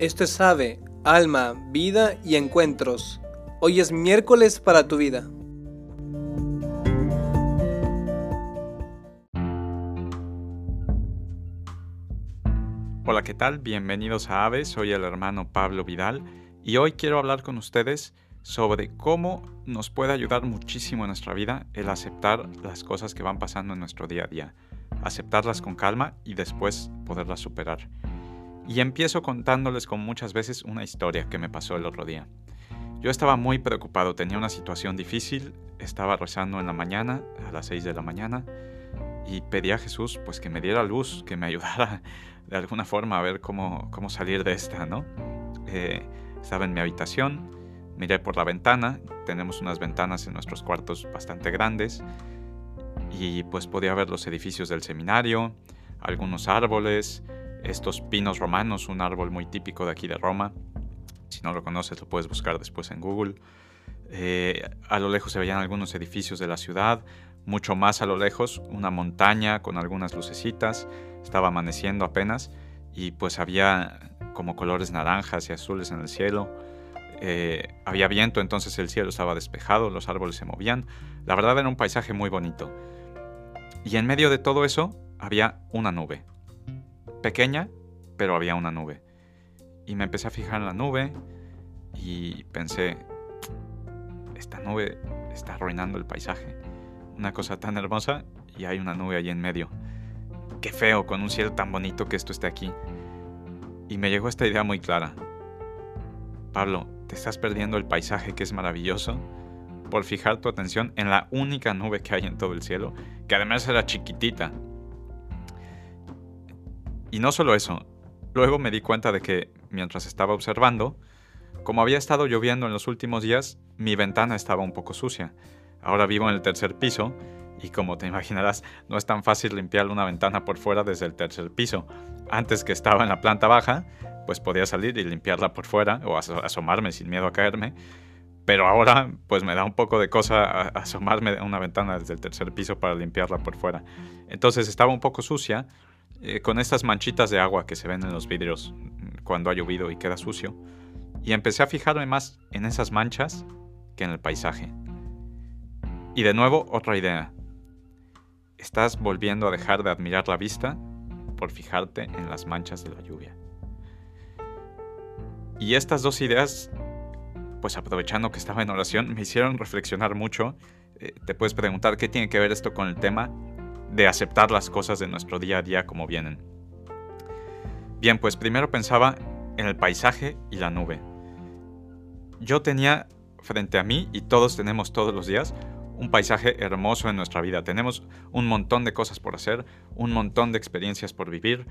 Esto es Ave, Alma, Vida y Encuentros. Hoy es miércoles para tu vida. Hola, ¿qué tal? Bienvenidos a Ave, soy el hermano Pablo Vidal y hoy quiero hablar con ustedes sobre cómo nos puede ayudar muchísimo en nuestra vida el aceptar las cosas que van pasando en nuestro día a día, aceptarlas con calma y después poderlas superar. Y empiezo contándoles como muchas veces una historia que me pasó el otro día. Yo estaba muy preocupado, tenía una situación difícil, estaba rezando en la mañana, a las 6 de la mañana, y pedí a Jesús pues que me diera luz, que me ayudara de alguna forma a ver cómo, cómo salir de esta, ¿no? Eh, estaba en mi habitación, miré por la ventana, tenemos unas ventanas en nuestros cuartos bastante grandes, y pues podía ver los edificios del seminario, algunos árboles, estos pinos romanos, un árbol muy típico de aquí de Roma. Si no lo conoces, lo puedes buscar después en Google. Eh, a lo lejos se veían algunos edificios de la ciudad, mucho más a lo lejos una montaña con algunas lucecitas, estaba amaneciendo apenas y pues había como colores naranjas y azules en el cielo. Eh, había viento, entonces el cielo estaba despejado, los árboles se movían. La verdad era un paisaje muy bonito. Y en medio de todo eso había una nube, pequeña, pero había una nube. Y me empecé a fijar en la nube y pensé, esta nube está arruinando el paisaje. Una cosa tan hermosa y hay una nube ahí en medio. Qué feo con un cielo tan bonito que esto esté aquí. Y me llegó esta idea muy clara. Pablo, te estás perdiendo el paisaje que es maravilloso por fijar tu atención en la única nube que hay en todo el cielo, que además era chiquitita, y no solo eso, luego me di cuenta de que, mientras estaba observando, como había estado lloviendo en los últimos días, mi ventana estaba un poco sucia. Ahora vivo en el tercer piso y como te imaginarás, no es tan fácil limpiar una ventana por fuera desde el tercer piso. Antes que estaba en la planta baja, pues podía salir y limpiarla por fuera o asomarme sin miedo a caerme. Pero ahora pues me da un poco de cosa asomarme a una ventana desde el tercer piso para limpiarla por fuera. Entonces estaba un poco sucia eh, con estas manchitas de agua que se ven en los vidrios cuando ha llovido y queda sucio, y empecé a fijarme más en esas manchas que en el paisaje. Y de nuevo otra idea. Estás volviendo a dejar de admirar la vista por fijarte en las manchas de la lluvia. Y estas dos ideas, pues aprovechando que estaba en oración, me hicieron reflexionar mucho. Eh, te puedes preguntar qué tiene que ver esto con el tema de aceptar las cosas de nuestro día a día como vienen. Bien, pues primero pensaba en el paisaje y la nube. Yo tenía frente a mí, y todos tenemos todos los días, un paisaje hermoso en nuestra vida. Tenemos un montón de cosas por hacer, un montón de experiencias por vivir,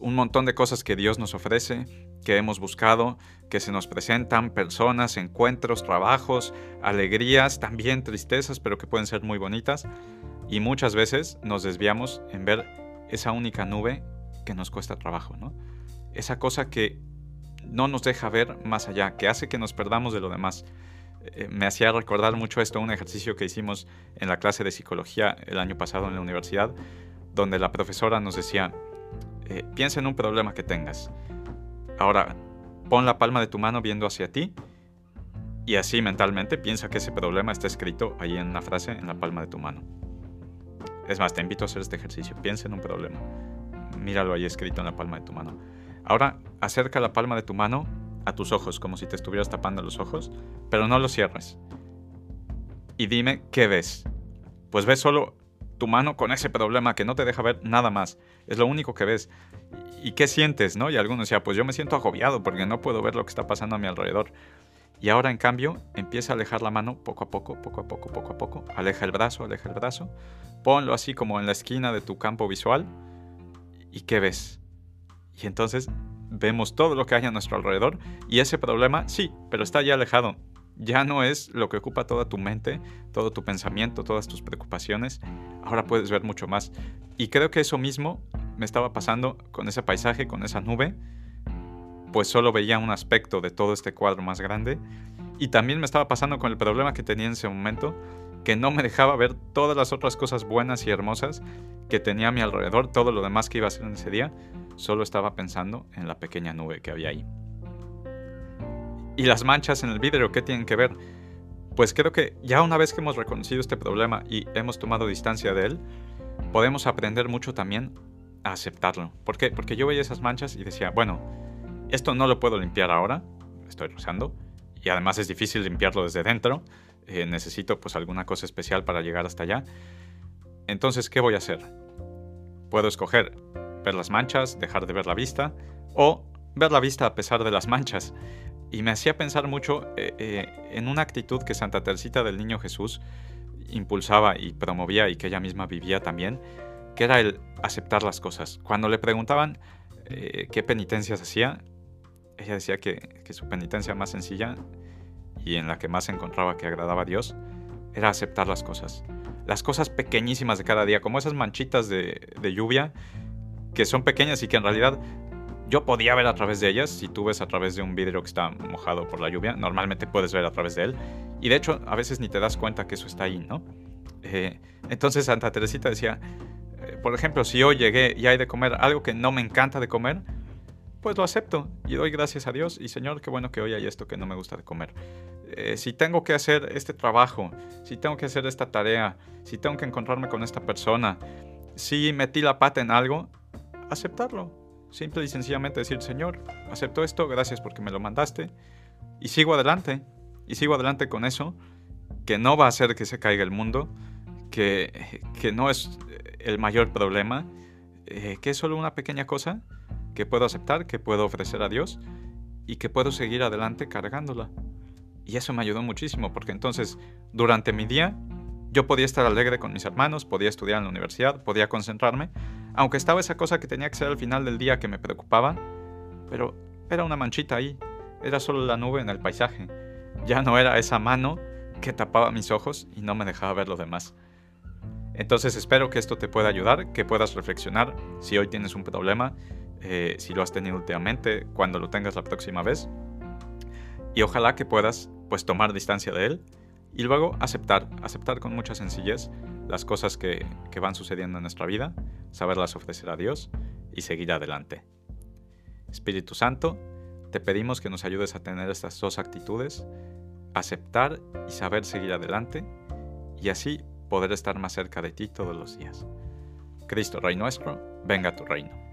un montón de cosas que Dios nos ofrece, que hemos buscado, que se nos presentan, personas, encuentros, trabajos, alegrías, también tristezas, pero que pueden ser muy bonitas. Y muchas veces nos desviamos en ver esa única nube que nos cuesta trabajo, ¿no? Esa cosa que no nos deja ver más allá, que hace que nos perdamos de lo demás. Eh, me hacía recordar mucho esto, un ejercicio que hicimos en la clase de psicología el año pasado en la universidad, donde la profesora nos decía, eh, piensa en un problema que tengas. Ahora, pon la palma de tu mano viendo hacia ti y así mentalmente piensa que ese problema está escrito ahí en una frase en la palma de tu mano. Es más, te invito a hacer este ejercicio. Piensa en un problema. Míralo ahí escrito en la palma de tu mano. Ahora, acerca la palma de tu mano a tus ojos, como si te estuvieras tapando los ojos, pero no los cierres. Y dime, ¿qué ves? Pues ves solo tu mano con ese problema que no te deja ver nada más. Es lo único que ves. ¿Y qué sientes, no? Y algunos decían, pues yo me siento agobiado porque no puedo ver lo que está pasando a mi alrededor. Y ahora, en cambio, empieza a alejar la mano poco a poco, poco a poco, poco a poco. Aleja el brazo, aleja el brazo. Ponlo así como en la esquina de tu campo visual. ¿Y qué ves? Y entonces vemos todo lo que hay a nuestro alrededor. Y ese problema, sí, pero está ya alejado. Ya no es lo que ocupa toda tu mente, todo tu pensamiento, todas tus preocupaciones. Ahora puedes ver mucho más. Y creo que eso mismo me estaba pasando con ese paisaje, con esa nube pues solo veía un aspecto de todo este cuadro más grande. Y también me estaba pasando con el problema que tenía en ese momento, que no me dejaba ver todas las otras cosas buenas y hermosas que tenía a mi alrededor, todo lo demás que iba a hacer en ese día, solo estaba pensando en la pequeña nube que había ahí. ¿Y las manchas en el vidrio qué tienen que ver? Pues creo que ya una vez que hemos reconocido este problema y hemos tomado distancia de él, podemos aprender mucho también a aceptarlo. ¿Por qué? Porque yo veía esas manchas y decía, bueno, esto no lo puedo limpiar ahora, estoy rozando, y además es difícil limpiarlo desde dentro, eh, necesito pues alguna cosa especial para llegar hasta allá. Entonces, ¿qué voy a hacer? Puedo escoger ver las manchas, dejar de ver la vista, o ver la vista a pesar de las manchas. Y me hacía pensar mucho eh, eh, en una actitud que Santa Tercita del Niño Jesús impulsaba y promovía y que ella misma vivía también, que era el aceptar las cosas. Cuando le preguntaban qué penitencias hacía, ella decía que, su penitencia más sencilla y en la que más encontraba que agradaba a Dios era aceptar las cosas. Las cosas pequeñísimas de cada día, como esas manchitas de, de lluvia que son pequeñas y que en realidad yo podía ver a través de ellas. Si tú ves a través de un vidrio que está mojado por la lluvia, normalmente puedes ver a través de él. Y de hecho, a veces ni te das cuenta que eso está ahí, ¿no? Eh, entonces Santa Teresita decía, eh, por ejemplo, si hoy llegué y hay de comer algo que no me encanta de comer, pues lo acepto y doy gracias a Dios. Y Señor, qué bueno que hoy hay esto que no me gusta de comer. Eh, si tengo que hacer este trabajo, si tengo que hacer esta tarea, si tengo que encontrarme con esta persona, si metí la pata en algo, aceptarlo. Simple y sencillamente decir, Señor, acepto esto, gracias porque me lo mandaste. Y sigo adelante. Y sigo adelante con eso, que no va a hacer que se caiga el mundo, que, que no es el mayor problema, eh, que es solo una pequeña cosa que puedo aceptar, que puedo ofrecer a Dios y que puedo seguir adelante cargándola. Y eso me ayudó muchísimo, porque entonces durante mi día yo podía estar alegre con mis hermanos, podía estudiar en la universidad, podía concentrarme, aunque estaba esa cosa que tenía que ser al final del día que me preocupaba, pero era una manchita ahí, era solo la nube en el paisaje, ya no era esa mano que tapaba mis ojos y no me dejaba ver lo demás. Entonces espero que esto te pueda ayudar, que puedas reflexionar si hoy tienes un problema, eh, si lo has tenido últimamente, cuando lo tengas la próxima vez. Y ojalá que puedas pues tomar distancia de él y luego aceptar, aceptar con mucha sencillez las cosas que, que van sucediendo en nuestra vida, saberlas ofrecer a Dios y seguir adelante. Espíritu Santo, te pedimos que nos ayudes a tener estas dos actitudes, aceptar y saber seguir adelante, y así poder estar más cerca de ti todos los días. Cristo Rey nuestro, venga a tu reino.